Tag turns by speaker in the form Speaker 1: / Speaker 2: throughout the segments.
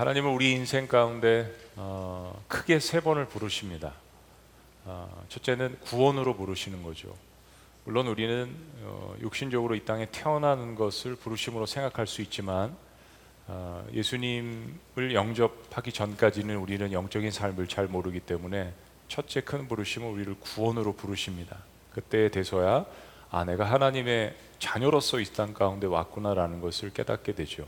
Speaker 1: 하나님은 우리 인생 가운데 어, 크게 세 번을 부르십니다. 어, 첫째는 구원으로 부르시는 거죠. 물론 우리는 어, 육신적으로 이 땅에 태어나는 것을 부르심으로 생각할 수 있지만 어, 예수님을 영접하기 전까지는 우리는 영적인 삶을 잘 모르기 때문에 첫째 큰 부르심은 우리를 구원으로 부르십니다. 그때에 돼서야 아 내가 하나님의 자녀로서 이 땅 가운데 왔구나라는 것을 깨닫게 되죠.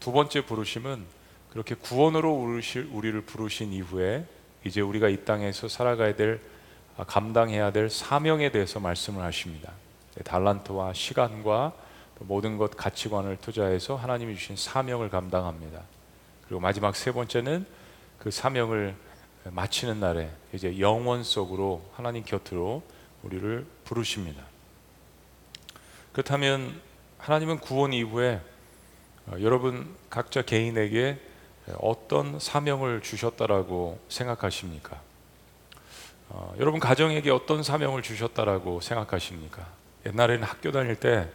Speaker 1: 두 번째 부르심은 그렇게 구원으로 우리를 부르신 이후에 이제 우리가 이 땅에서 살아가야 될 아, 감당해야 될 사명에 대해서 말씀을 하십니다. 네, 달란트와 시간과 모든 것 가치관을 투자해서 하나님이 주신 사명을 감당합니다. 그리고 마지막 세 번째는 그 사명을 마치는 날에 이제 영원 속으로 하나님 곁으로 우리를 부르십니다. 그렇다면 하나님은 구원 이후에 어, 여러분 각자 개인에게 어떤 사명을 주셨다라고 생각하십니까? 어, 여러분 가정에게 어떤 사명을 주셨다라고 생각하십니까? 옛날에는 학교 다닐 때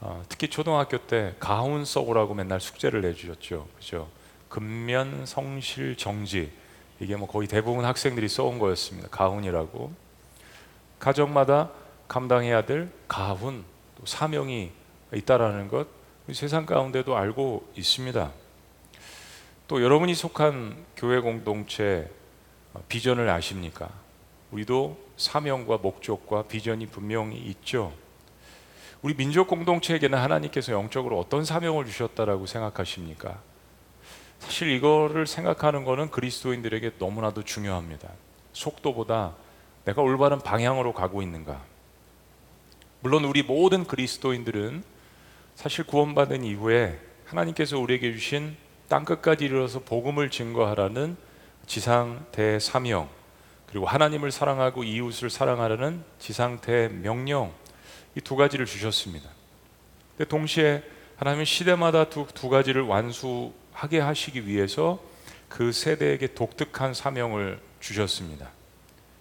Speaker 1: 어, 특히 초등학교 때 가훈 써오라고 맨날 숙제를 내주셨죠. 그죠? 근면, 성실, 정지 이게 뭐 거의 대부분 학생들이 써온 거였습니다. 가훈이라고 가정마다 감당해야 될 가훈 또 사명이 있다라는 것 세상 가운데도 알고 있습니다. 또 여러분이 속한 교회 공동체 어, 비전을 아십니까? 우리도 사명과 목적과 비전이 분명히 있죠. 우리 민족 공동체에게는 하나님께서 영적으로 어떤 사명을 주셨다라고 생각하십니까? 사실 이거를 생각하는 것은 그리스도인들에게 너무나도 중요합니다. 속도보다 내가 올바른 방향으로 가고 있는가? 물론 우리 모든 그리스도인들은 사실 구원받은 이후에 하나님께서 우리에게 주신 땅 끝까지 이르러서 복음을 증거하라는 지상 대사명 그리고 하나님을 사랑하고 이웃을 사랑하라는 지상 대명령 이 두 가지를 주셨습니다. 근데 동시에 하나님은 시대마다 두, 두 가지를 완수하게 하시기 위해서 그 세대에게 독특한 사명을 주셨습니다.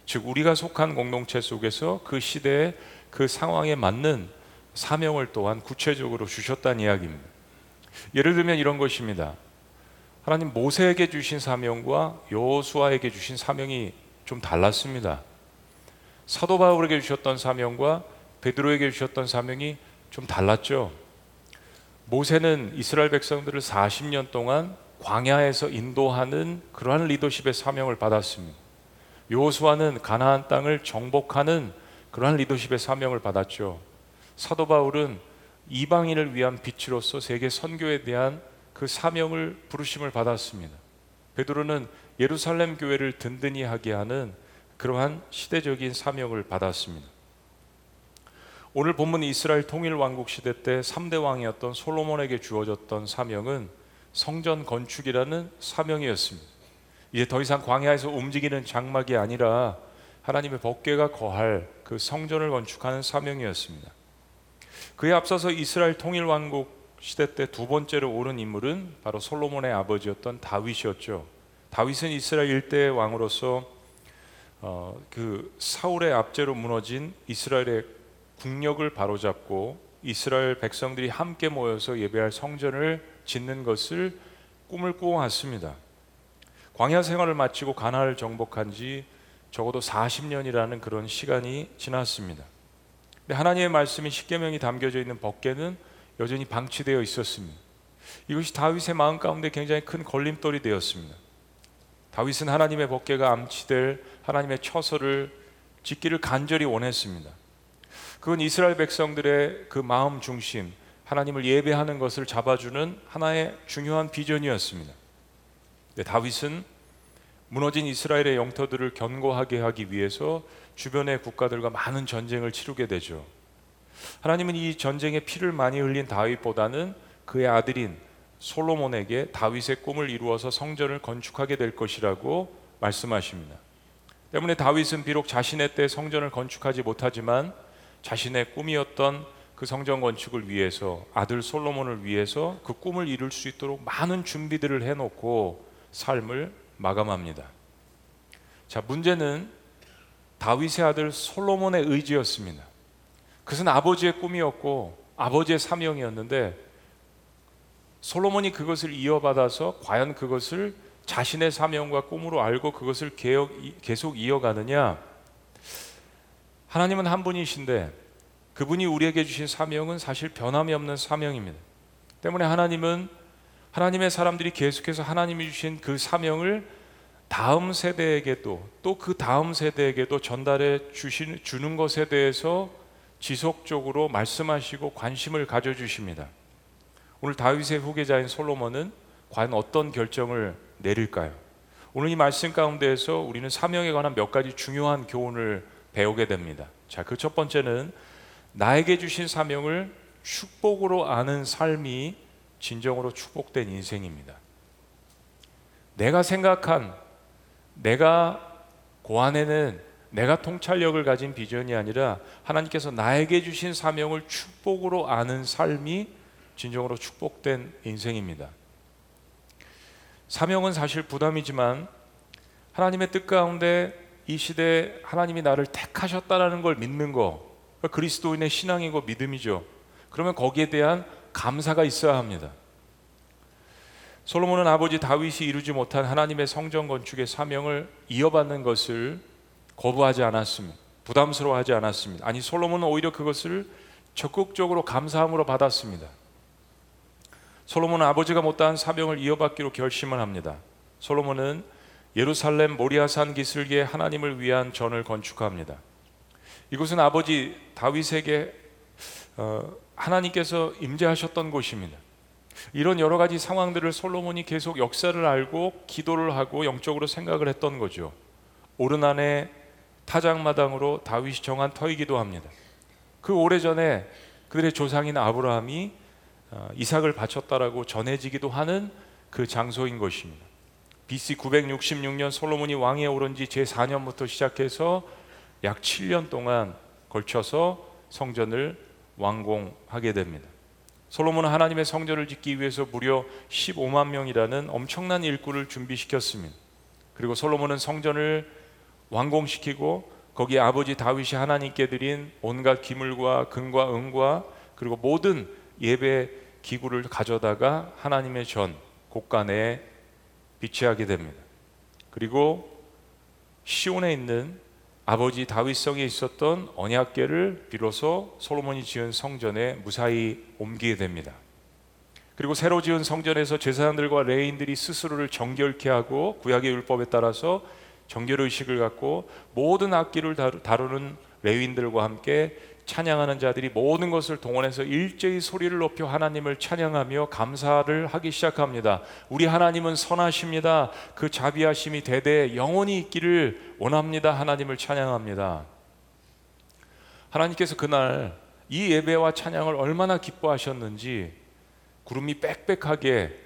Speaker 1: 즉 우리가 속한 공동체 속에서 그 시대의 그 상황에 맞는 사명을 또한 구체적으로 주셨다는 이야기입니다. 예를 들면 이런 것입니다. 하나님 모세에게 주신 사명과 여호수아에게 주신 사명이 좀 달랐습니다. 사도 바울에게 주셨던 사명과 베드로에게 주셨던 사명이 좀 달랐죠. 모세는 이스라엘 백성들을 40년 동안 광야에서 인도하는 그러한 리더십의 사명을 받았습니다. 여호수아는 가나안 땅을 정복하는 그러한 리더십의 사명을 받았죠. 사도 바울은 이방인을 위한 빛으로서 세계 선교에 대한 그 사명을 부르심을 받았습니다. 베드로는 예루살렘 교회를 든든히 하게 하는 그러한 시대적인 사명을 받았습니다. 오늘 본문 이스라엘 통일 왕국 시대 때 3대 왕이었던 솔로몬에게 주어졌던 사명은 성전 건축이라는 사명이었습니다. 이제 더 이상 광야에서 움직이는 장막이 아니라 하나님의 법궤가 거할 그 성전을 건축하는 사명이었습니다. 그에 앞서서 이스라엘 통일 왕국 시대 때 두 번째로 오른 인물은 바로 솔로몬의 아버지였던 다윗이었죠. 다윗은 이스라엘 일대 왕으로서 어, 그 사울의 압제로 무너진 이스라엘의 국력을 바로잡고 이스라엘 백성들이 함께 모여서 예배할 성전을 짓는 것을 꿈을 꾸어왔습니다. 광야 생활을 마치고 가나를 정복한 지 적어도 40년이라는 그런 시간이 지났습니다. 하나님의 말씀이 십계명이 담겨져 있는 법궤는 여전히 방치되어 있었습니다. 이것이 다윗의 마음 가운데 굉장히 큰 걸림돌이 되었습니다. 다윗은 하나님의 법궤가 암치될 하나님의 처소를 짓기를 간절히 원했습니다. 그건 이스라엘 백성들의 그 마음 중심, 하나님을 예배하는 것을 잡아주는 하나의 중요한 비전이었습니다. 다윗은 무너진 이스라엘의 영토들을 견고하게 하기 위해서 주변의 국가들과 많은 전쟁을 치르게 되죠. 하나님은 이 전쟁에 피를 많이 흘린 다윗보다는 그의 아들인 솔로몬에게 다윗의 꿈을 이루어서 성전을 건축하게 될 것이라고 말씀하십니다. 때문에 다윗은 비록 자신의 때 성전을 건축하지 못하지만 자신의 꿈이었던 그 성전 건축을 위해서 아들 솔로몬을 위해서 그 꿈을 이룰 수 있도록 많은 준비들을 해놓고 삶을 마감합니다. 자, 문제는 다윗의 아들 솔로몬의 의지였습니다. 그것은 아버지의 꿈이었고 아버지의 사명이었는데 솔로몬이 그것을 이어받아서 과연 그것을 자신의 사명과 꿈으로 알고 그것을 계속 이어가느냐? 하나님은 한 분이신데 그분이 우리에게 주신 사명은 사실 변함이 없는 사명입니다. 때문에 하나님은 하나님의 사람들이 계속해서 하나님이 주신 그 사명을 다음 세대에게도 또 그 다음 세대에게도 전달해 주신 주는 것에 대해서 지속적으로 말씀하시고 관심을 가져 주십니다. 오늘 다윗의 후계자인 솔로몬은 과연 어떤 결정을 내릴까요? 오늘 이 말씀 가운데에서 우리는 사명에 관한 몇 가지 중요한 교훈을 배우게 됩니다. 자, 그 첫 번째는 나에게 주신 사명을 축복으로 아는 삶이 진정으로 축복된 인생입니다. 내가 생각한 내가 고안에는 내가 통찰력을 가진 비전이 아니라 하나님께서 나에게 주신 사명을 축복으로 아는 삶이 진정으로 축복된 인생입니다. 사명은 사실 부담이지만 하나님의 뜻 가운데 이 시대에 하나님이 나를 택하셨다라는 걸 믿는 거 그리스도인의 신앙이고 믿음이죠. 그러면 거기에 대한 감사가 있어야 합니다. 솔로몬은 아버지 다윗이 이루지 못한 하나님의 성전 건축의 사명을 이어받는 것을 거부하지 않았습니다. 부담스러워하지 않았습니다. 아니 솔로몬은 오히려 그것을 적극적으로 감사함으로 받았습니다. 솔로몬은 아버지가 못다한 사명을 이어받기로 결심을 합니다. 솔로몬은 예루살렘 모리아산 기슭에 하나님을 위한 전을 건축합니다. 이곳은 아버지 다윗에게 어, 하나님께서 임재하셨던 곳입니다. 이런 여러 가지 상황들을 솔로몬이 계속 역사를 알고 기도를 하고 영적으로 생각을 했던 거죠. 오르난의 타작마당으로 다윗이 정한 터이기도 합니다. 그 오래전에 그들의 조상인 아브라함이 어, 이삭을 바쳤다라고 전해지기도 하는 그 장소인 것입니다. BC 966년 솔로몬이 왕에 오른 지 제4년부터 시작해서 약 7년 동안 걸쳐서 성전을 완공하게 됩니다. 솔로몬은 하나님의 성전을 짓기 위해서 무려 15만 명이라는 엄청난 일꾼을 준비시켰습니다. 그리고 솔로몬은 성전을 완공시키고 거기에 아버지 다윗이 하나님께 드린 온갖 기물과 금과 은과 그리고 모든 예배 기구를 가져다가 하나님의 전 곳간에 비치하게 됩니다. 그리고 시온에 있는 아버지 다윗성에 있었던 언약궤를 비로소 솔로몬이 지은 성전에 무사히 옮기게 됩니다. 그리고 새로 지은 성전에서 제사장들과 레인들이 스스로를 정결케 하고 구약의 율법에 따라서 정결 의식을 갖고 모든 악기를 다루는 레인들과 함께 찬양하는 자들이 모든 것을 동원해서 일제히 소리를 높여 하나님을 찬양하며 감사를 하기 시작합니다. 우리 하나님은 선하십니다. 그 자비하심이 대대 영원히 있기를 원합니다. 하나님을 찬양합니다. 하나님께서 그날 이 예배와 찬양을 얼마나 기뻐하셨는지 구름이 빽빽하게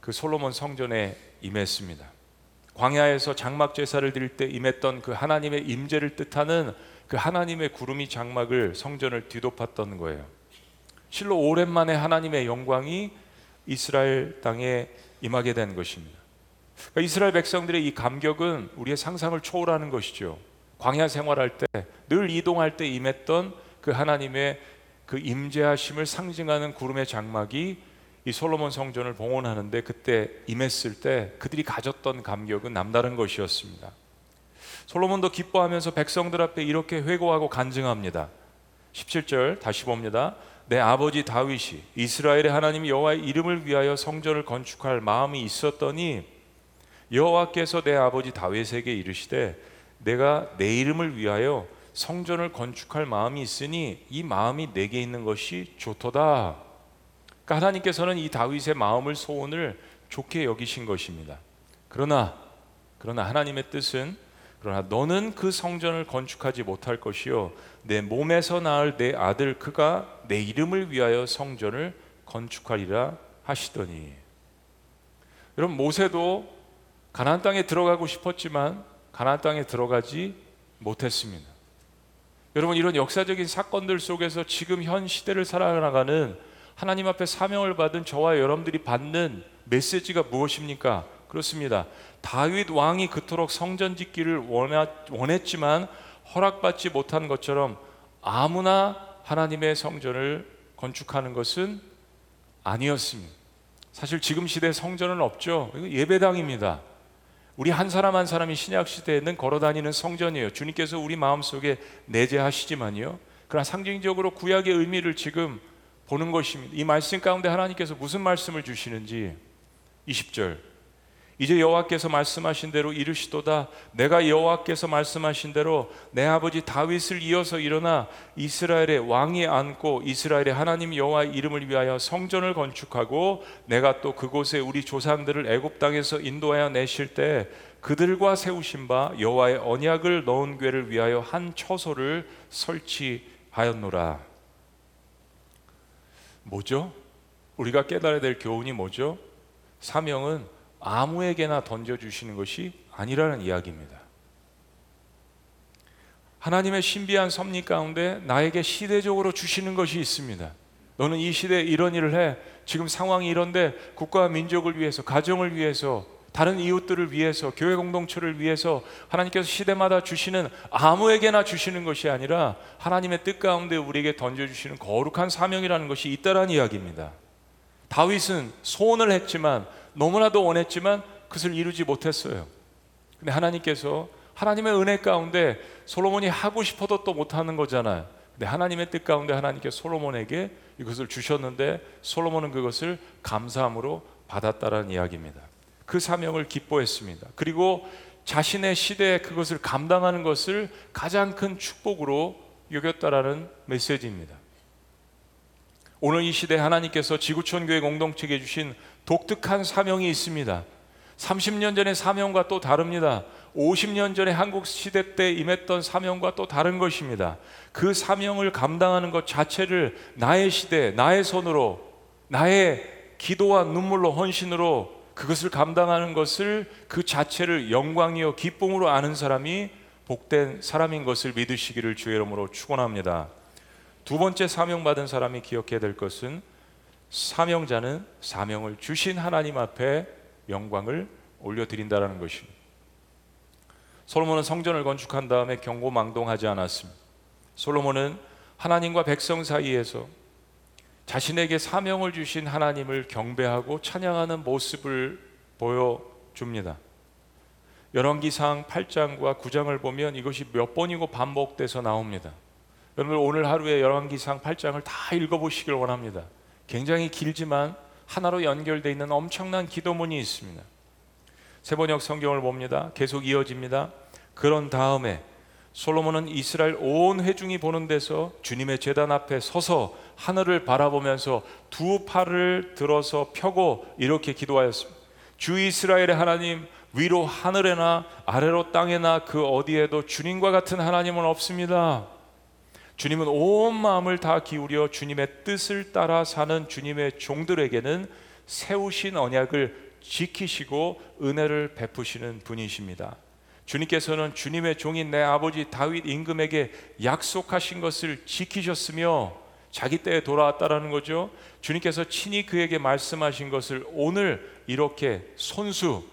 Speaker 1: 그 솔로몬 성전에 임했습니다. 광야에서 장막 제사를 드릴 때 임했던 그 하나님의 임재를 뜻하는 그 하나님의 구름이 장막을 성전을 뒤덮었던 거예요. 실로 오랜만에 하나님의 영광이 이스라엘 땅에 임하게 된 것입니다. 그러니까 이스라엘 백성들의 이 감격은 우리의 상상을 초월하는 것이죠. 광야 생활할 때 늘 이동할 때 임했던 그 하나님의 그 임재하심을 상징하는 구름의 장막이 이 솔로몬 성전을 봉헌하는데 그때 임했을 때 그들이 가졌던 감격은 남다른 것이었습니다. 솔로몬도 기뻐하면서 백성들 앞에 이렇게 회고하고 간증합니다. 17절 다시 봅니다. 내 아버지 다윗이 이스라엘의 하나님 여호와의 이름을 위하여 성전을 건축할 마음이 있었더니 여호와께서 내 아버지 다윗에게 이르시되 내가 내 이름을 위하여 성전을 건축할 마음이 있으니 이 마음이 내게 있는 것이 좋도다. 그러니까 하나님께서는 이 다윗의 마음을 소원을 좋게 여기신 것입니다. 그러나 그러나 하나님의 뜻은 그러나 너는 그 성전을 건축하지 못할 것이요 내 몸에서 낳을 내 아들 그가 내 이름을 위하여 성전을 건축하리라 하시더니 여러분 모세도 가나안 땅에 들어가고 싶었지만 가나안 땅에 들어가지 못했습니다. 여러분 이런 역사적인 사건들 속에서 지금 현 시대를 살아가는 하나님 앞에 사명을 받은 저와 여러분들이 받는 메시지가 무엇입니까? 그렇습니다. 다윗 왕이 그토록 성전 짓기를 원했지만 허락받지 못한 것처럼 아무나 하나님의 성전을 건축하는 것은 아니었습니다. 사실 지금 시대에 성전은 없죠. 예배당입니다. 우리 한 사람 한 사람이 신약 시대에는 걸어 다니는 성전이에요. 주님께서 우리 마음속에 내재하시지만요. 그러나 상징적으로 구약의 의미를 지금 보는 것입니다. 이 말씀 가운데 하나님께서 무슨 말씀을 주시는지 20절. 이제 여호와께서 말씀하신 대로 이르시도다. 내가 여호와께서 말씀하신 대로 내 아버지 다윗을 이어서 일어나 이스라엘의 왕이 앉고 이스라엘의 하나님 여호와 이름을 위하여 성전을 건축하고 내가 또 그곳에 우리 조상들을 애굽 땅에서 인도하여 내실 때 그들과 세우신 바 여호와의 언약을 넣은 궤를 위하여 한 처소를 설치하였노라 뭐죠? 우리가 깨달아야 될 교훈이 뭐죠? 사명은 아무에게나 던져주시는 것이 아니라는 이야기입니다. 하나님의 신비한 섭리 가운데 나에게 시대적으로 주시는 것이 있습니다. 너는 이 시대에 이런 일을 해. 지금 상황이 이런데 국가와 민족을 위해서, 가정을 위해서, 다른 이웃들을 위해서, 교회 공동체를 위해서 하나님께서 시대마다 주시는 아무에게나 주시는 것이 아니라 하나님의 뜻 가운데 우리에게 던져 주시는 거룩한 사명이라는 것이 있다라는 이야기입니다. 다윗은 소원을 했지만 너무나도 원했지만 그것을 이루지 못했어요. 근데 하나님께서 하나님의 은혜 가운데 솔로몬이 하고 싶어도 또 못하는 거잖아요. 근데 하나님의 뜻 가운데 하나님께 솔로몬에게 이것을 주셨는데 솔로몬은 그것을 감사함으로 받았다라는 이야기입니다. 그 사명을 기뻐했습니다. 그리고 자신의 시대에 그것을 감당하는 것을 가장 큰 축복으로 여겼다라는 메시지입니다. 오늘 이 시대 하나님께서 지구촌 교회 공동체에 주신 독특한 사명이 있습니다. 30년 전의 사명과 또 다릅니다. 50년 전에 한국 시대 때 임했던 사명과 또 다른 것입니다. 그 사명을 감당하는 것 자체를 나의 시대, 나의 손으로, 나의 기도와 눈물로 헌신으로 그것을 감당하는 것을 그 자체를 영광이요 기쁨으로 아는 사람이 복된 사람인 것을 믿으시기를 주의 이름으로 축원합니다. 두 번째 사명 받은 사람이 기억해야 될 것은 사명자는 사명을 주신 하나님 앞에 영광을 올려드린다라는 것입니다. 솔로몬은 성전을 건축한 다음에 경고망동하지 않았습니다. 솔로몬은 하나님과 백성 사이에서 자신에게 사명을 주신 하나님을 경배하고 찬양하는 모습을 보여줍니다. 열왕기상 8장과 9장을 보면 이것이 몇 번이고 반복돼서 나옵니다. 여러분 오늘 하루에 열왕기상 8장을 다 읽어보시길 원합니다. 굉장히 길지만 하나로 연결되어 있는 엄청난 기도문이 있습니다. 세번역 성경을 봅니다. 계속 이어집니다. 그런 다음에 솔로몬은 이스라엘 온 회중이 보는 데서 주님의 제단 앞에 서서 하늘을 바라보면서 두 팔을 들어서 펴고 이렇게 기도하였습니다. 주 이스라엘의 하나님 위로 하늘에나 아래로 땅에나 그 어디에도 주님과 같은 하나님은 없습니다. 주님은 온 마음을 다 기울여 주님의 뜻을 따라 사는 주님의 종들에게는 세우신 언약을 지키시고 은혜를 베푸시는 분이십니다. 주님께서는 주님의 종인 내 아버지 다윗 임금에게 약속하신 것을 지키셨으며 자기 때에 돌아왔다라는 거죠. 주님께서 친히 그에게 말씀하신 것을 오늘 이렇게 손수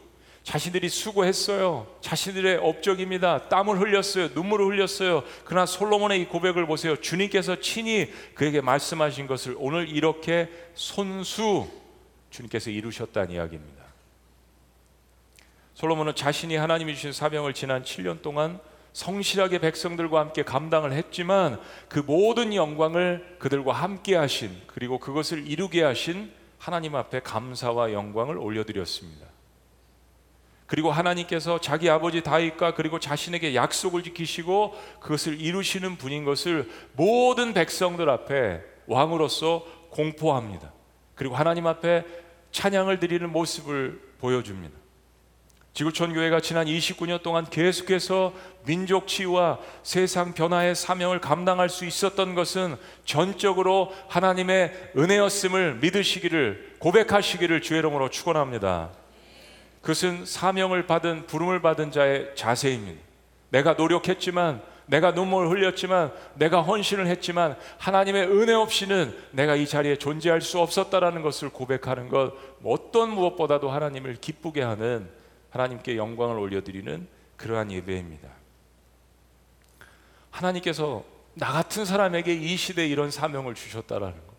Speaker 1: 자신들이 수고했어요. 자신들의 업적입니다. 땀을 흘렸어요. 눈물을 흘렸어요. 그러나 솔로몬의 이 고백을 보세요. 주님께서 친히 그에게 말씀하신 것을 오늘 이렇게 손수 주님께서 이루셨다는 이야기입니다. 솔로몬은 자신이 하나님이 주신 사명을 지난 7년 동안 성실하게 백성들과 함께 감당을 했지만 그 모든 영광을 그들과 함께 하신 그리고 그것을 이루게 하신 하나님 앞에 감사와 영광을 올려드렸습니다. 그리고 하나님께서 자기 아버지 다윗과 그리고 자신에게 약속을 지키시고 그것을 이루시는 분인 것을 모든 백성들 앞에 왕으로서 공포합니다. 그리고 하나님 앞에 찬양을 드리는 모습을 보여줍니다. 지구촌 교회가 지난 29년 동안 계속해서 민족 치유와 세상 변화의 사명을 감당할 수 있었던 것은 전적으로 하나님의 은혜였음을 믿으시기를 고백하시기를 주의 이름으로 축원합니다. 그것은 사명을 받은 부름을 받은 자의 자세입니다. 내가 노력했지만 내가 눈물을 흘렸지만 내가 헌신을 했지만 하나님의 은혜 없이는 내가 이 자리에 존재할 수 없었다라는 것을 고백하는 것 어떤 무엇보다도 하나님을 기쁘게 하는 하나님께 영광을 올려드리는 그러한 예배입니다. 하나님께서 나 같은 사람에게 이 시대에 이런 사명을 주셨다라는 것.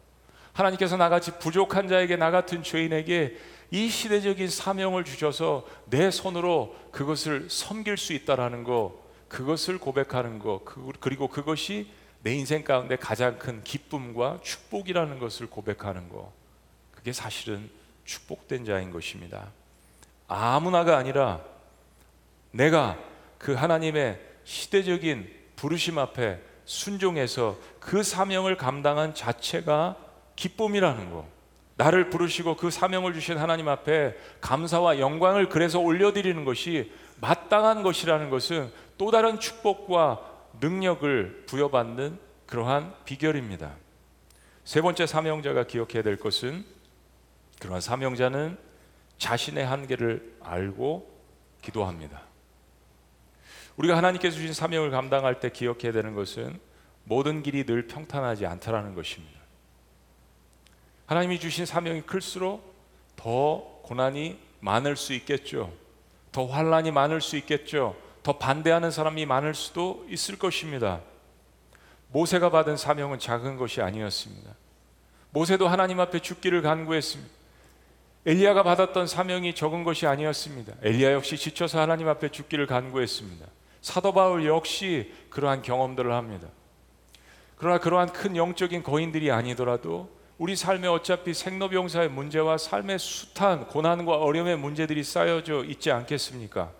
Speaker 1: 하나님께서 나같이 부족한 자에게 나 같은 죄인에게 이 시대적인 사명을 주셔서 내 손으로 그것을 섬길 수 있다라는 거, 그것을 고백하는 거, 그- 그리고 그것이 내 인생 가운데 가장 큰 기쁨과 축복이라는 것을 고백하는 거. 그게 사실은 축복된 자인 것입니다. 아무나가 아니라 내가 그 하나님의 시대적인 부르심 앞에 순종해서 그 사명을 감당한 자체가 기쁨이라는 거. 나를 부르시고 그 사명을 주신 하나님 앞에 감사와 영광을 그래서 올려드리는 것이 마땅한 것이라는 것은 또 다른 축복과 능력을 부여받는 그러한 비결입니다. 세 번째 사명자가 기억해야 될 것은 그러한 사명자는 자신의 한계를 알고 기도합니다. 우리가 하나님께서 주신 사명을 감당할 때 기억해야 되는 것은 모든 길이 늘 평탄하지 않다라는 것입니다. 하나님이 주신 사명이 클수록 더 고난이 많을 수 있겠죠. 더 환란이 많을 수 있겠죠. 더 반대하는 사람이 많을 수도 있을 것입니다. 모세가 받은 사명은 작은 것이 아니었습니다. 모세도 하나님 앞에 죽기를 간구했습니다. 엘리야가 받았던 사명이 적은 것이 아니었습니다. 엘리야 역시 지쳐서 하나님 앞에 죽기를 간구했습니다. 사도 바울 역시 그러한 경험들을 합니다. 그러나 그러한 큰 영적인 거인들이 아니더라도 우리 삶에 어차피 생로병사의 문제와 삶의 숱한 고난과 어려움의 문제들이 쌓여져 있지 않겠습니까?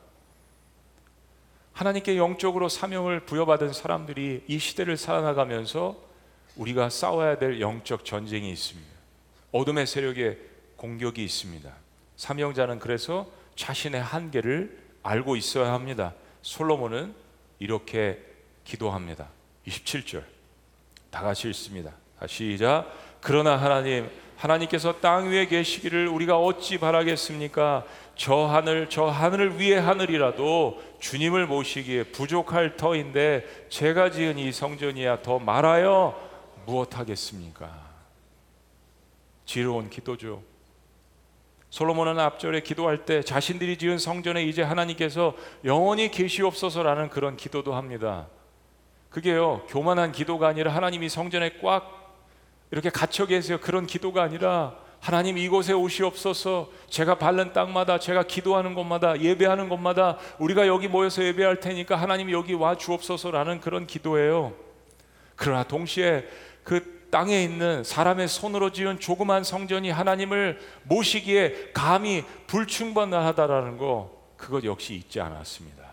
Speaker 1: 하나님께 영적으로 사명을 부여받은 사람들이 이 시대를 살아나가면서 우리가 싸워야 될 영적 전쟁이 있습니다. 어둠의 세력의 공격이 있습니다. 사명자는 그래서 자신의 한계를 알고 있어야 합니다. 솔로몬은 이렇게 기도합니다. 27절. 다 같이 읽습니다. 시작. 그러나 하나님, 하나님께서 땅 위에 계시기를 우리가 어찌 바라겠습니까? 저 하늘, 저 하늘을 위에 하늘이라도 주님을 모시기에 부족할 터인데 제가 지은 이 성전이야 더 말하여 무엇하겠습니까? 지혜로운 기도죠. 솔로몬은 앞절에 기도할 때 자신들이 지은 성전에 이제 하나님께서 영원히 계시옵소서라는 그런 기도도 합니다. 그게요, 교만한 기도가 아니라 하나님이 성전에 꽉 이렇게 갇혀 계세요. 그런 기도가 아니라 하나님 이곳에 오시옵소서. 제가 밟는 땅마다 제가 기도하는 곳마다 예배하는 곳마다 우리가 여기 모여서 예배할 테니까 하나님 여기 와 주옵소서라는 그런 기도예요. 그러나 동시에 그 땅에 있는 사람의 손으로 지은 조그만 성전이 하나님을 모시기에 감히 불충분하다라는 거 그것 역시 잊지 않았습니다.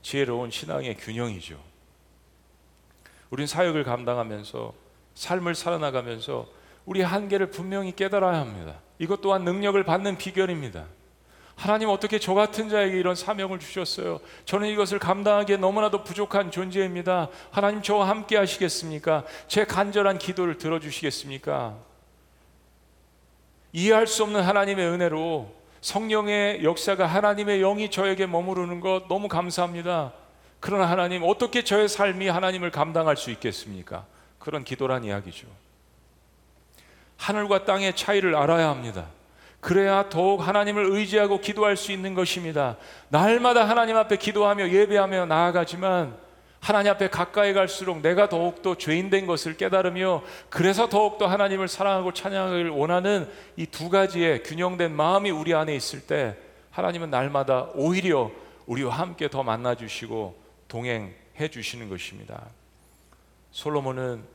Speaker 1: 지혜로운 신앙의 균형이죠. 우린 사역을 감당하면서 삶을 살아나가면서 우리 한계를 분명히 깨달아야 합니다. 이것 또한 능력을 받는 비결입니다. 하나님 어떻게 저 같은 자에게 이런 사명을 주셨어요? 저는 이것을 감당하기에 너무나도 부족한 존재입니다. 하나님 저와 함께 하시겠습니까? 제 간절한 기도를 들어주시겠습니까? 이해할 수 없는 하나님의 은혜로 성령의 역사가 하나님의 영이 저에게 머무르는 것 너무 감사합니다. 그러나 하나님 어떻게 저의 삶이 하나님을 감당할 수 있겠습니까? 그런 기도란 이야기죠. 하늘과 땅의 차이를 알아야 합니다. 그래야 더욱 하나님을 의지하고 기도할 수 있는 것입니다. 날마다 하나님 앞에 기도하며 예배하며 나아가지만 하나님 앞에 가까이 갈수록 내가 더욱더 죄인된 것을 깨달으며 그래서 더욱더 하나님을 사랑하고 찬양을 원하는 이 두 가지의 균형된 마음이 우리 안에 있을 때 하나님은 날마다 오히려 우리와 함께 더 만나 주시고 동행해 주시는 것입니다. 솔로몬은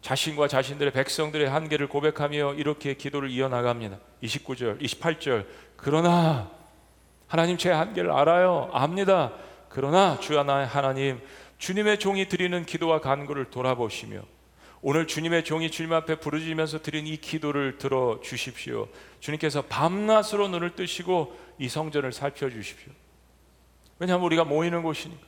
Speaker 1: 자신과 자신들의 백성들의 한계를 고백하며 이렇게 기도를 이어나갑니다. 29절, 28절. 그러나 하나님 제 한계를 알아요. 압니다. 그러나 주 하나의 하나님 주님의 종이 드리는 기도와 간구를 돌아보시며 오늘 주님의 종이 주님 앞에 부르짖으면서 드린 이 기도를 들어 주십시오. 주님께서 밤낮으로 눈을 뜨시고 이 성전을 살펴 주십시오. 왜냐하면 우리가 모이는 곳이니까.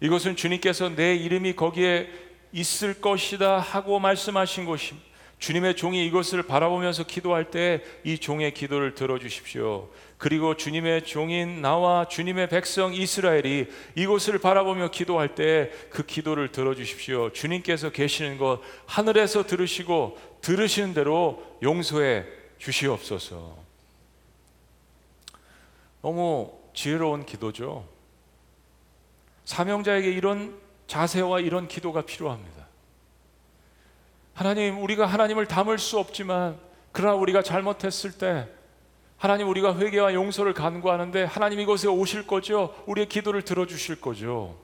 Speaker 1: 이것은 주님께서 내 이름이 거기에 있을 것이다 하고 말씀하신 곳입니다. 주님의 종이 이것을 바라보면서 기도할 때 이 종의 기도를 들어주십시오. 그리고 주님의 종인 나와 주님의 백성 이스라엘이 이곳을 바라보며 기도할 때 그 기도를 들어주십시오. 주님께서 계시는 것 하늘에서 들으시고 들으시는 대로 용서해 주시옵소서. 너무 지혜로운 기도죠. 사명자에게 이런 자세와 이런 기도가 필요합니다. 하나님, 우리가 하나님을 담을 수 없지만 그러나 우리가 잘못했을 때 하나님 우리가 회개와 용서를 간구하는데 하나님 이곳에 오실 거죠. 우리의 기도를 들어주실 거죠.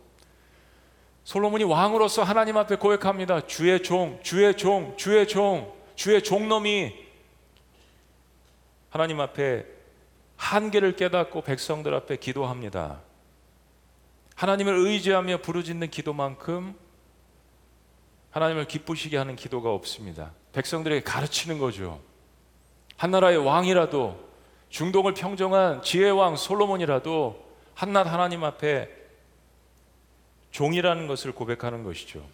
Speaker 1: 솔로몬이 왕으로서 하나님 앞에 고백합니다. 주의 종, 주의 종, 주의 종, 주의 종놈이 하나님 앞에 한계를 깨닫고 백성들 앞에 기도합니다. 하나님을 의지하며 부르짖는 기도만큼 하나님을 기쁘시게 하는 기도가 없습니다. 백성들에게 가르치는 거죠. 한 나라의 왕이라도 중동을 평정한 지혜왕 솔로몬이라도 한낱 하나님 앞에 종이라는 것을 고백하는 것이죠.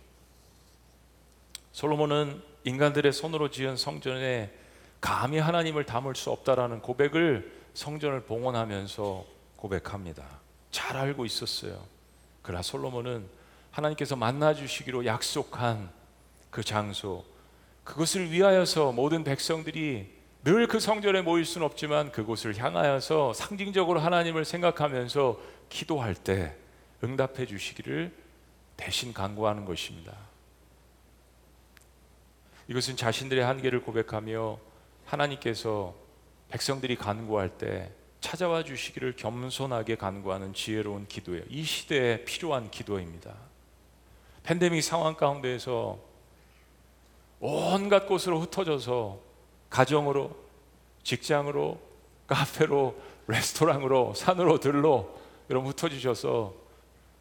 Speaker 1: 솔로몬은 인간들의 손으로 지은 성전에 감히 하나님을 담을 수 없다라는 고백을 성전을 봉헌하면서 고백합니다. 잘 알고 있었어요. 그러나 솔로몬은 하나님께서 만나 주시기로 약속한 그 장소 그것을 위하여서 모든 백성들이 늘 그 성전에 모일 수는 없지만 그곳을 향하여서 상징적으로 하나님을 생각하면서 기도할 때 응답해 주시기를 대신 간구하는 것입니다. 이것은 자신들의 한계를 고백하며 하나님께서 백성들이 간구할 때 찾아와 주시기를 겸손하게 간구하는 지혜로운 기도예요. 이 시대에 필요한 기도입니다. 팬데믹 상황 가운데에서 온갖 곳으로 흩어져서 가정으로, 직장으로, 카페로, 레스토랑으로, 산으로, 들로 여러분 흩어지셔서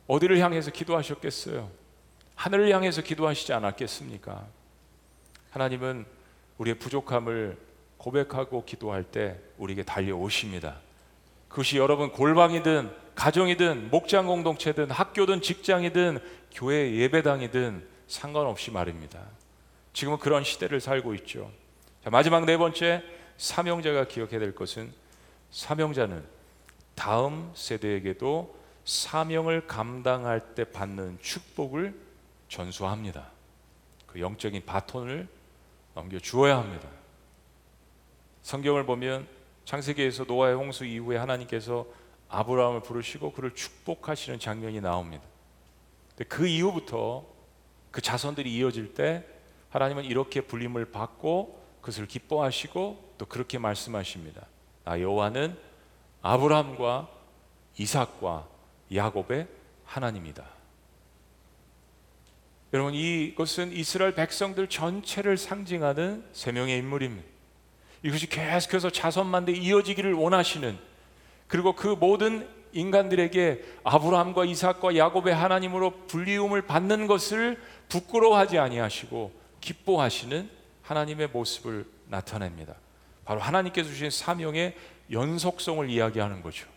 Speaker 1: 어디를 향해서 기도하셨겠어요? 하늘을 향해서 기도하시지 않았겠습니까? 하나님은 우리의 부족함을 고백하고 기도할 때 우리에게 달려오십니다. 그것이 여러분 골방이든 가정이든 목장 공동체든 학교든 직장이든 교회 예배당이든 상관없이 말입니다. 지금은 그런 시대를 살고 있죠. 자, 마지막 네 번째 사명자가 기억해야 될 것은 사명자는 다음 세대에게도 사명을 감당할 때 받는 축복을 전수합니다. 그 영적인 바톤을 넘겨 주어야 합니다. 성경을 보면 창세기에서 노아의 홍수 이후에 하나님께서 아브라함을 부르시고 그를 축복하시는 장면이 나옵니다. 그 이후부터 그 자손들이 이어질 때 하나님은 이렇게 불림을 받고 그것을 기뻐하시고 또 그렇게 말씀하십니다. 나 여호와는 아브라함과 이삭과 야곱의 하나님이다. 여러분 이것은 이스라엘 백성들 전체를 상징하는 세 명의 인물입니다. 이것이 계속해서 자손만대 이어지기를 원하시는 그리고 그 모든 인간들에게 아브라함과 이삭과 야곱의 하나님으로 불리움을 받는 것을 부끄러워하지 아니하시고 기뻐하시는 하나님의 모습을 나타냅니다. 바로 하나님께서 주신 사명의 연속성을 이야기하는 거죠.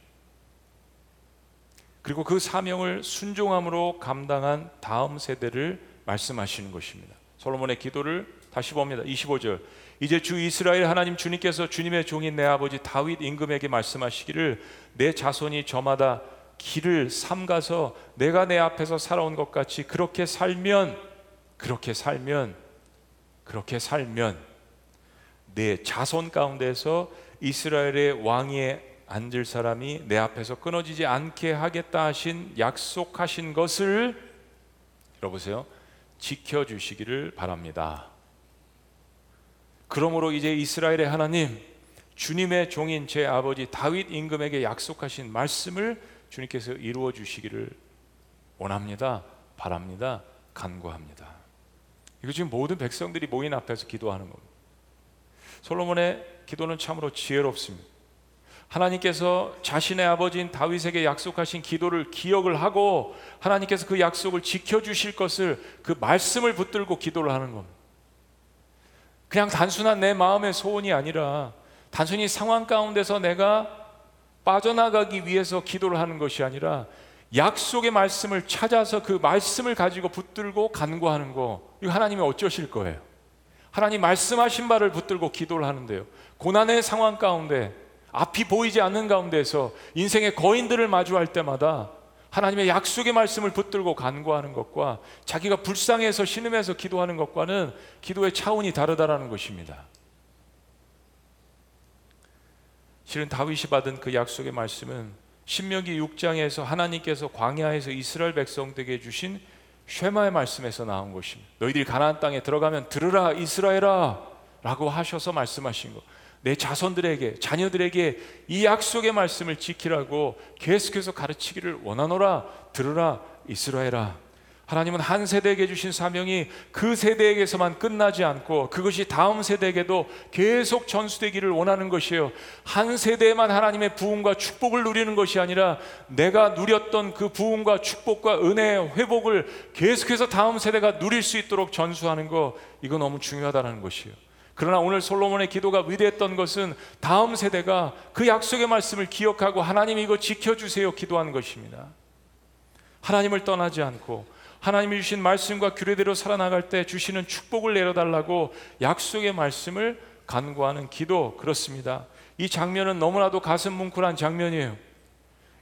Speaker 1: 그리고 그 사명을 순종함으로 감당한 다음 세대를 말씀하시는 것입니다. 솔로몬의 기도를 다시 봅니다. 25절. 이제 주 이스라엘 하나님 주님께서 주님의 종인 내 아버지 다윗 임금에게 말씀하시기를 내 자손이 저마다 길을 삼가서 내가 내 앞에서 살아온 것 같이 그렇게 살면 그렇게 살면 그렇게 살면 내 자손 가운데서 이스라엘의 왕위에 앉을 사람이 내 앞에서 끊어지지 않게 하겠다 하신 약속하신 것을 여러보세요. 지켜 주시기를 바랍니다. 그러므로 이제 이스라엘의 하나님 주님의 종인 제 아버지 다윗 임금에게 약속하신 말씀을 주님께서 이루어 주시기를 원합니다. 바랍니다. 간구합니다. 이거 지금 모든 백성들이 모인 앞에서 기도하는 겁니다. 솔로몬의 기도는 참으로 지혜롭습니다. 하나님께서 자신의 아버지인 다윗에게 약속하신 기도를 기억을 하고 하나님께서 그 약속을 지켜 주실 것을 그 말씀을 붙들고 기도를 하는 겁니다. 그냥 단순한 내 마음의 소원이 아니라 단순히 상황 가운데서 내가 빠져나가기 위해서 기도를 하는 것이 아니라 약속의 말씀을 찾아서 그 말씀을 가지고 붙들고 간구하는 거 이거 하나님이 어쩌실 거예요? 하나님 말씀하신 바를 붙들고 기도를 하는데요. 고난의 상황 가운데 앞이 보이지 않는 가운데서 인생의 거인들을 마주할 때마다 하나님의 약속의 말씀을 붙들고 간구하는 것과 자기가 불쌍해서 신음해서 기도하는 것과는 기도의 차원이 다르다라는 것입니다. 실은 다윗이 받은 그 약속의 말씀은 신명기 6장에서 하나님께서 광야에서 이스라엘 백성들에게 주신 쉐마의 말씀에서 나온 것입니다. 너희들이 가나안 땅에 들어가면 들으라 이스라엘아 라고 하셔서 말씀하신 것. 내 자손들에게 자녀들에게 이 약속의 말씀을 지키라고 계속해서 가르치기를 원하노라 들으라 이스라엘아 하나님은 한 세대에게 주신 사명이 그 세대에게서만 끝나지 않고 그것이 다음 세대에게도 계속 전수되기를 원하는 것이에요. 한 세대에만 하나님의 부흥과 축복을 누리는 것이 아니라 내가 누렸던 그 부흥과 축복과 은혜의 회복을 계속해서 다음 세대가 누릴 수 있도록 전수하는 거 이거 너무 중요하다는 것이에요. 그러나 오늘 솔로몬의 기도가 위대했던 것은 다음 세대가 그 약속의 말씀을 기억하고 하나님 이거 지켜주세요 기도한 것입니다. 하나님을 떠나지 않고 하나님이 주신 말씀과 규례대로 살아나갈 때 주시는 축복을 내려달라고 약속의 말씀을 간구하는 기도 그렇습니다. 이 장면은 너무나도 가슴 뭉클한 장면이에요.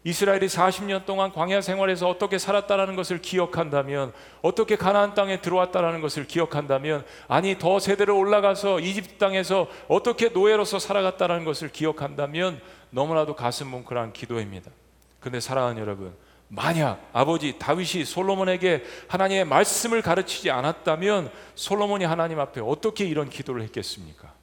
Speaker 1: 이스라엘이 40년 동안 광야 생활에서 어떻게 살았다라는 것을 기억한다면 어떻게 가나안 땅에 들어왔다라는 것을 기억한다면 아니 더 세대를 올라가서 이집트 땅에서 어떻게 노예로서 살아갔다라는 것을 기억한다면 너무나도 가슴 뭉클한 기도입니다. 근데 사랑하는 여러분 만약 아버지 다윗이 솔로몬에게 하나님의 말씀을 가르치지 않았다면 솔로몬이 하나님 앞에 어떻게 이런 기도를 했겠습니까?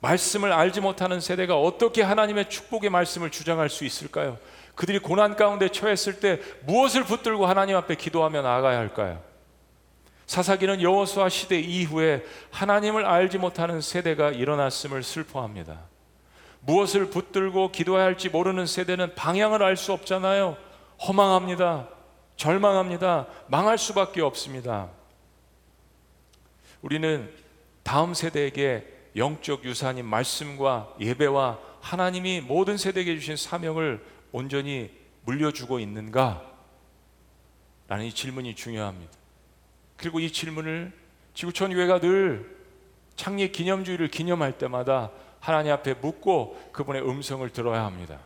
Speaker 1: 말씀을 알지 못하는 세대가 어떻게 하나님의 축복의 말씀을 주장할 수 있을까요? 그들이 고난 가운데 처했을 때 무엇을 붙들고 하나님 앞에 기도하며 나아가야 할까요? 사사기는 여호수아 시대 이후에 하나님을 알지 못하는 세대가 일어났음을 슬퍼합니다. 무엇을 붙들고 기도해야 할지 모르는 세대는 방향을 알 수 없잖아요. 허망합니다. 절망합니다. 망할 수밖에 없습니다. 우리는 다음 세대에게 영적 유산인 말씀과 예배와 하나님이 모든 세대에게 주신 사명을 온전히 물려주고 있는가? 라는 이 질문이 중요합니다. 그리고 이 질문을 지구촌 교회가 늘 창립 기념주의를 기념할 때마다 하나님 앞에 묻고 그분의 음성을 들어야 합니다.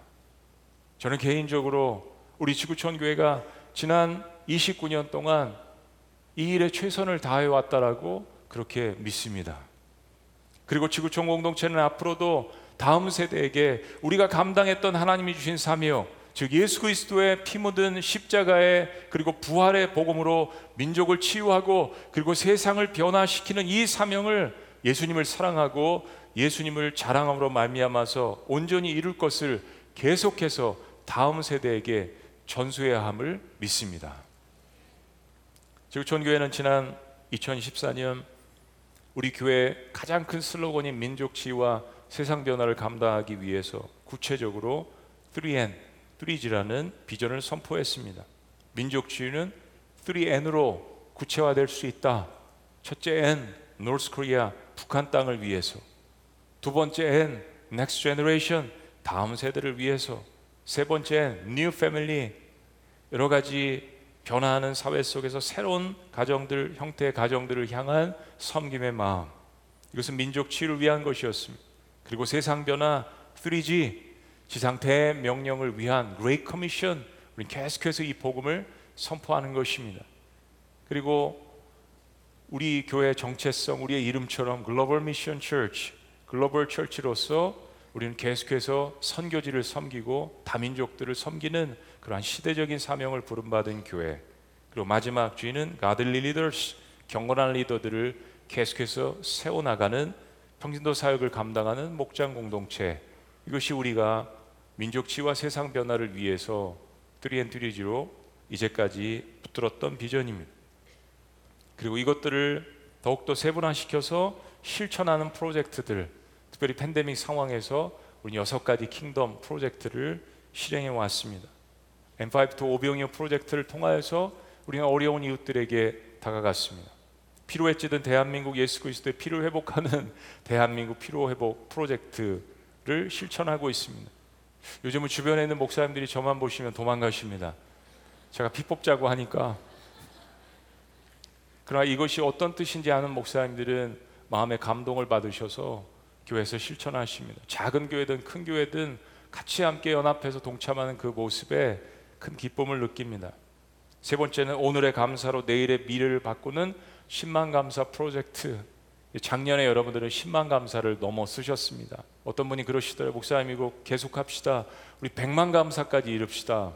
Speaker 1: 저는 개인적으로 우리 지구촌 교회가 지난 29년 동안 이 일에 최선을 다해 왔다라고 그렇게 믿습니다. 그리고 지구촌 공동체는 앞으로도 다음 세대에게 우리가 감당했던 하나님이 주신 사명, 즉 예수 그리스도의 피 묻은 십자가의 그리고 부활의 복음으로 민족을 치유하고 그리고 세상을 변화시키는 이 사명을 예수님을 사랑하고 예수님을 자랑함으로 말미암아서 온전히 이룰 것을 계속해서 다음 세대에게 전수해야 함을 믿습니다. 지구촌 교회는 지난 2014년 우리 교회 가장 큰 슬로건인 민족 치유와 세상 변화를 감당하기 위해서 구체적으로 3N, 3G라는 비전을 선포했습니다. 민족 치유는 3N으로 구체화될 수 있다. 첫째 N, 노스 코리아, 북한 땅을 위해서. 두 번째 N, next generation, 다음 세대를 위해서. 세 번째 N, new family, 여러 가지 변화하는 사회 속에서 새로운 가정들, 형태의 가정들을 향한 섬김의 마음. 이것은 민족 치유를 위한 것이었습니다. 그리고 세상 변화 3G, 지상 대명령을 위한 Great Commission, 우리 계속해서 이 복음을 선포하는 것입니다. 그리고 우리 교회 정체성, 우리의 이름처럼 Global Mission Church, Global Church로서 우리는 계속해서 선교지를 섬기고 다민족들을 섬기는 그러한 시대적인 사명을 부름받은 교회. 그리고 마지막 G는 Godly Leaders, 경건한 리더들을 계속해서 세워나가는 평신도 사역을 감당하는 목장 공동체. 이것이 우리가 민족 치유와 세상 변화를 위해서 트리엔트리지로 이제까지 붙들었던 비전입니다. 그리고 이것들을 더욱더 세분화시켜서 실천하는 프로젝트들, 특별히 팬데믹 상황에서 우리 여섯 가지 Kingdom 프로젝트를 실행해 왔습니다. M5 to 오병이어 프로젝트를 통하여서 우리는 어려운 이웃들에게 다가갔습니다. 피로해지던 대한민국 예수 그리스도의 피를 회복하는 대한민국 피로 회복 프로젝트를 실천하고 있습니다. 요즘은 주변에 있는 목사님들이 저만 보시면 도망가십니다. 제가 피 뽑자고 하니까 그러나 이것이 어떤 뜻인지 아는 목사님들은 마음에 감동을 받으셔서 교회에서 실천하십니다. 작은 교회든 큰 교회든 같이 함께 연합해서 동참하는 그 모습에 큰 기쁨을 느낍니다. 세 번째는 오늘의 감사로 내일의 미래를 바꾸는 10만 감사 프로젝트. 작년에 여러분들은 10만 감사를 넘어 쓰셨습니다. 어떤 분이 그러시더라고요. 목사님 이거 계속합시다. 우리 100만 감사까지 이룹시다.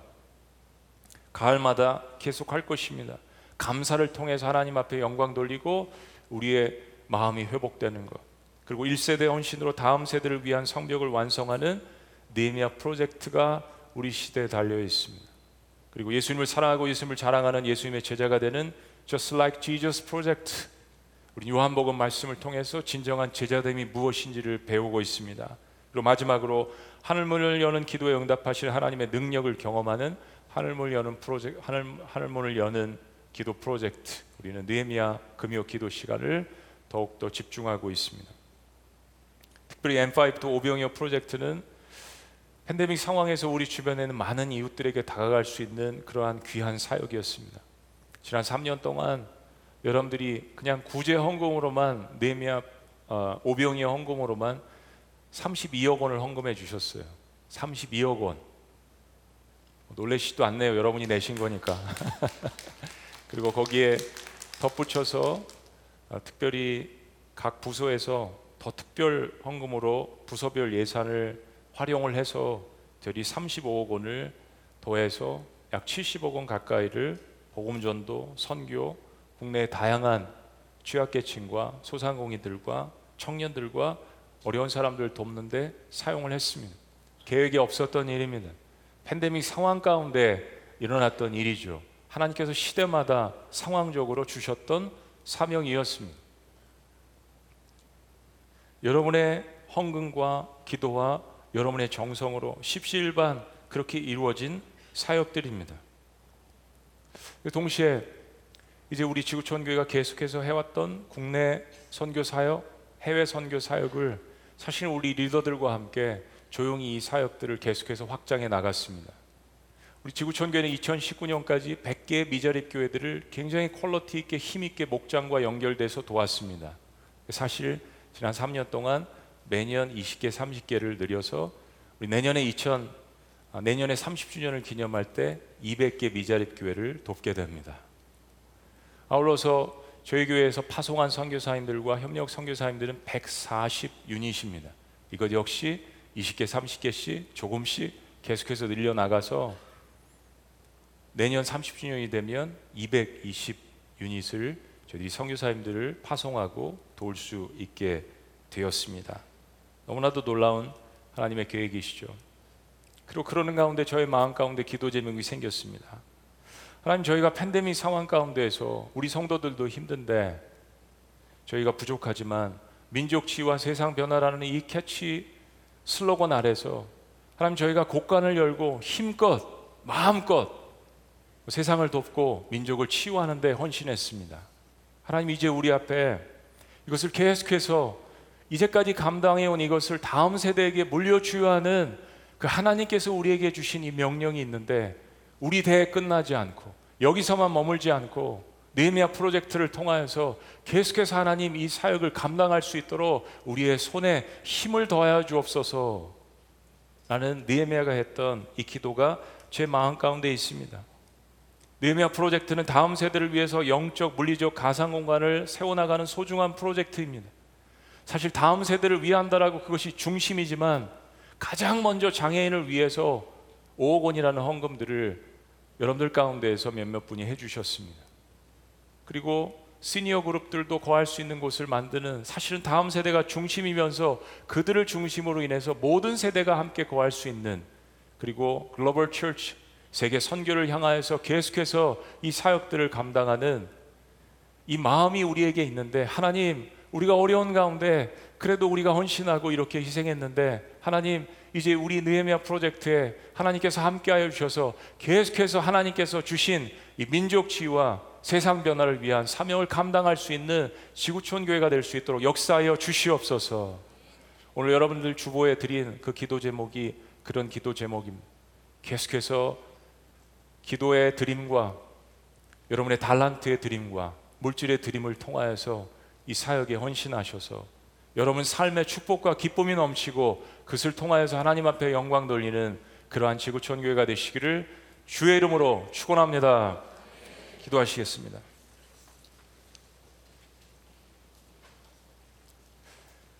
Speaker 1: 가을마다 계속할 것입니다. 감사를 통해서 하나님 앞에 영광 돌리고 우리의 마음이 회복되는 것. 그리고 1세대 헌신으로 다음 세대를 위한 성벽을 완성하는 네미아 프로젝트가 우리 시대에 달려 있습니다. 그리고 예수님을 사랑하고 예수님을 자랑하는 예수님의 제자가 되는 Just Like Jesus Project 우리 요한복음 말씀을 통해서 진정한 제자됨이 무엇인지를 배우고 있습니다. 그리고 마지막으로 하늘문을 여는 기도에 응답하실 하나님의 능력을 경험하는 하늘문을 여는 프로젝트 하늘 하늘문을 여는 기도 프로젝트 우리는 느헤미야 금요 기도 시간을 더욱 더 집중하고 있습니다. 특별히 M5 또 오병이어 프로젝트는 팬데믹 상황에서 우리 주변에는 많은 이웃들에게 다가갈 수 있는 그러한 귀한 사역이었습니다. 지난 3년 동안 여러분들이 그냥 구제 헌금으로만 네미아 어, 오병이어 헌금으로만 32억 원을 헌금해 주셨어요. 32억 원. 놀래시도 않네요. 여러분이 내신 거니까. 그리고 거기에 덧붙여서 어, 특별히 각 부서에서 더 특별 헌금으로 부서별 예산을 활용을 해서 저리 35억 원을 더해서 약 70억 원 가까이를 복음 전도, 선교, 국내의 다양한 취약계층과 소상공인들과 청년들과 어려운 사람들 돕는데 사용을 했습니다. 계획이 없었던 일입니다. 팬데믹 상황 가운데 일어났던 일이죠. 하나님께서 시대마다 상황적으로 주셨던 사명이었습니다. 여러분의 헌금과 기도와 여러분의 정성으로 십시일반 그렇게 이루어진 사역들입니다. 동시에 이제 우리 지구촌 교회가 계속해서 해왔던 국내 선교 사역, 해외 선교 사역을 사실 우리 리더들과 함께 조용히 이 사역들을 계속해서 확장해 나갔습니다. 우리 지구촌 교회는 2019년까지 100개의 미자립 교회들을 굉장히 퀄러티 있게 힘 있게 목장과 연결돼서 도왔습니다. 사실 지난 3년 동안 매년 20개, 30개를 늘려서 우리 내년에 2000 아, 내년에 30주년을 기념할 때 200개 미자립 교회를 돕게 됩니다. 아울러서 저희 교회에서 파송한 선교사님들과 협력 선교사님들은 140 유닛입니다. 이것 역시 20개, 30개씩 조금씩 계속해서 늘려 나가서 내년 30주년이 되면 220 유닛을 저희 선교사님들을 파송하고 도울 수 있게 되었습니다. 너무나도 놀라운 하나님의 계획이시죠. 그리고 그러는 가운데 저의 마음 가운데 기도 제목이 생겼습니다. 하나님 저희가 팬데믹 상황 가운데에서 우리 성도들도 힘든데 저희가 부족하지만 민족 치유와 세상 변화라는 이 캐치 슬로건 아래서 하나님 저희가 곳간을 열고 힘껏 마음껏 세상을 돕고 민족을 치유하는데 헌신했습니다. 하나님 이제 우리 앞에 이것을 계속해서 이제까지 감당해온 이것을 다음 세대에게 물려주하는 그 하나님께서 우리에게 주신 이 명령이 있는데 우리 대에 끝나지 않고 여기서만 머물지 않고 네미아 프로젝트를 통하여서 계속해서 하나님 이 사역을 감당할 수 있도록 우리의 손에 힘을 더하여 주옵소서. 라는 느헤미야가 했던 이 기도가 제 마음 가운데 있습니다. 느헤미야 프로젝트는 다음 세대를 위해서 영적, 물리적 가상 공간을 세워 나가는 소중한 프로젝트입니다. 사실 다음 세대를 위한다라고 그것이 중심이지만 가장 먼저 장애인을 위해서 5억 원이라는 헌금들을 여러분들 가운데에서 몇몇 분이 해주셨습니다. 그리고 시니어 그룹들도 거할 수 있는 곳을 만드는 사실은 다음 세대가 중심이면서 그들을 중심으로 인해서 모든 세대가 함께 거할 수 있는 그리고 글로벌 처치 세계 선교를 향하여서 계속해서 이 사역들을 감당하는 이 마음이 우리에게 있는데 하나님 우리가 어려운 가운데 그래도 우리가 헌신하고 이렇게 희생했는데 하나님 이제 우리 느헤미야 프로젝트에 하나님께서 함께하여 주셔서 계속해서 하나님께서 주신 이 민족 치유와 세상 변화를 위한 사명을 감당할 수 있는 지구촌 교회가 될 수 있도록 역사하여 주시옵소서. 오늘 여러분들 주보에 드린 그 기도 제목이 그런 기도 제목입니다. 계속해서 기도의 드림과 여러분의 달란트의 드림과 물질의 드림을 통하여서 이 사역에 헌신하셔서 여러분 삶의 축복과 기쁨이 넘치고 그것을 통하여서 하나님 앞에 영광 돌리는 그러한 지구촌 교회가 되시기를 주의 이름으로 축원합니다. 기도하시겠습니다.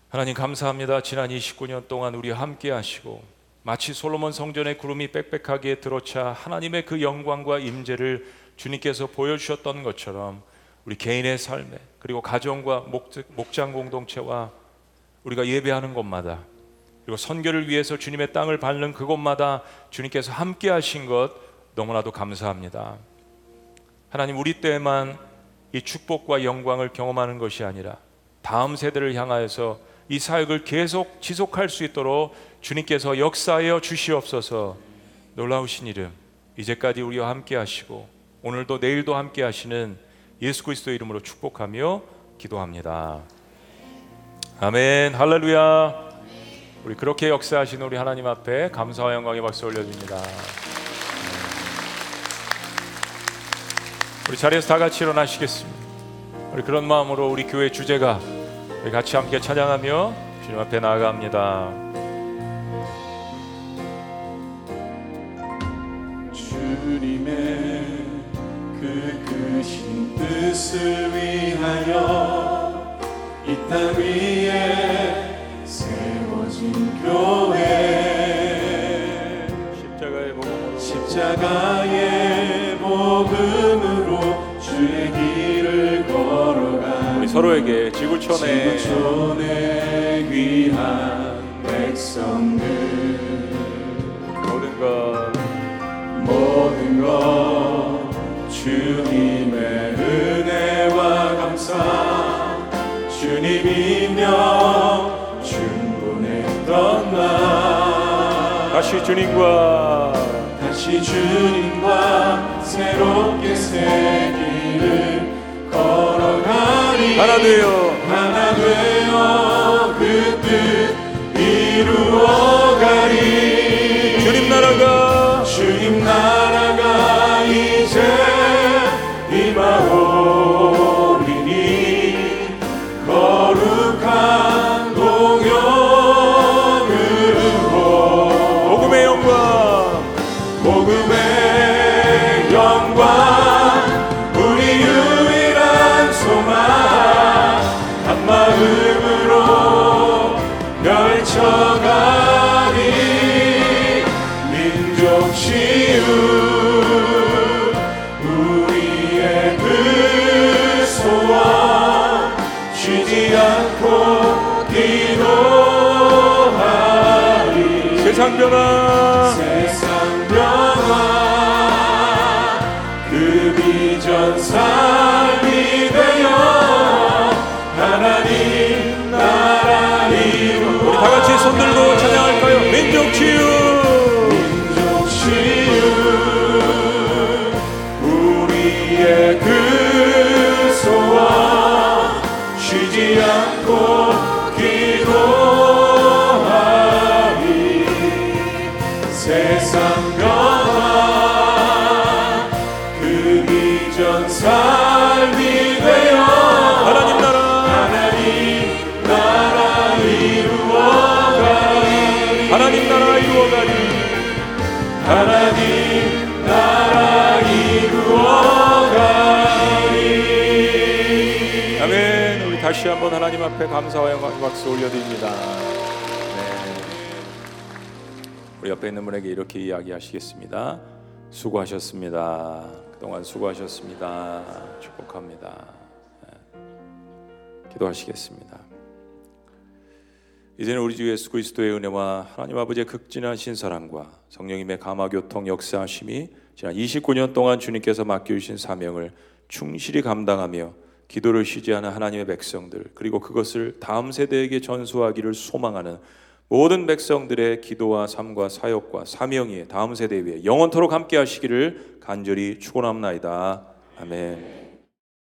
Speaker 1: 하나님 감사합니다. 지난 29년 동안 우리 함께 하시고 마치 솔로몬 성전의 구름이 빽빽하게 들어차 하나님의 그 영광과 임재를 주님께서 보여 주셨던 것처럼 우리 개인의 삶에 그리고 가정과 목장 공동체와 우리가 예배하는 곳마다 그리고 선교를 위해서 주님의 땅을 밟는 그곳마다 주님께서 함께 하신 것 너무나도 감사합니다. 하나님 우리 때에만 이 축복과 영광을 경험하는 것이 아니라 다음 세대를 향하여서 이 사역을 계속 지속할 수 있도록 주님께서 역사하여 주시옵소서 놀라우신 이름 이제까지 우리와 함께 하시고 오늘도 내일도 함께 하시는 예수 그리스도 이름으로 축복하며 기도합니다. 아멘 할렐루야 우리 그렇게 역사하신 우리 하나님 앞에 감사와 영광의 박수 올려드립니다. 우리 자리에서 다 같이 일어나시겠습니다. 우리 그런 마음으로 우리 교회 주제가 우리 같이 함께 찬양하며 주님 앞에 나아갑니다.
Speaker 2: 주님의 신 뜻을 위하여 이 땅 위에 세워진 교회.
Speaker 1: 십자가의 복음으로.
Speaker 2: 십자가의 복음으로 주의 길을 걸어가
Speaker 1: 우리 서로에게 지구촌에
Speaker 2: 지구촌에 귀한 백성들.
Speaker 1: 모든 것.
Speaker 2: 모든 것 주님 주님이며 충분했던 나
Speaker 1: 다시 주님과
Speaker 2: 다시 주님과 새롭게 새 길을 걸어가리.
Speaker 1: 하나 되어
Speaker 2: 하나 되어 쉬지 않고
Speaker 1: 하나님 앞에 감사와 영광의 박수 올려드립니다. 네. 우리 옆에 있는 분에게 이렇게 이야기하시겠습니다. 수고하셨습니다. 그동안 수고하셨습니다. 축복합니다. 네. 기도하시겠습니다. 이제는 우리 주 예수 그리스도의 은혜와 하나님 아버지의 극진하신 사랑과 성령님의 감화 교통 역사하심이 지난 29년 동안 주님께서 맡겨주신 사명을 충실히 감당하며 기도를 쉬지 않은 하나님의 백성들 그리고 그것을 다음 세대에게 전수하기를 소망하는 모든 백성들의 기도와 삶과 사역과 사명이 다음 세대 위에 영원토록 함께 하시기를 간절히 축원합나이다. 아멘.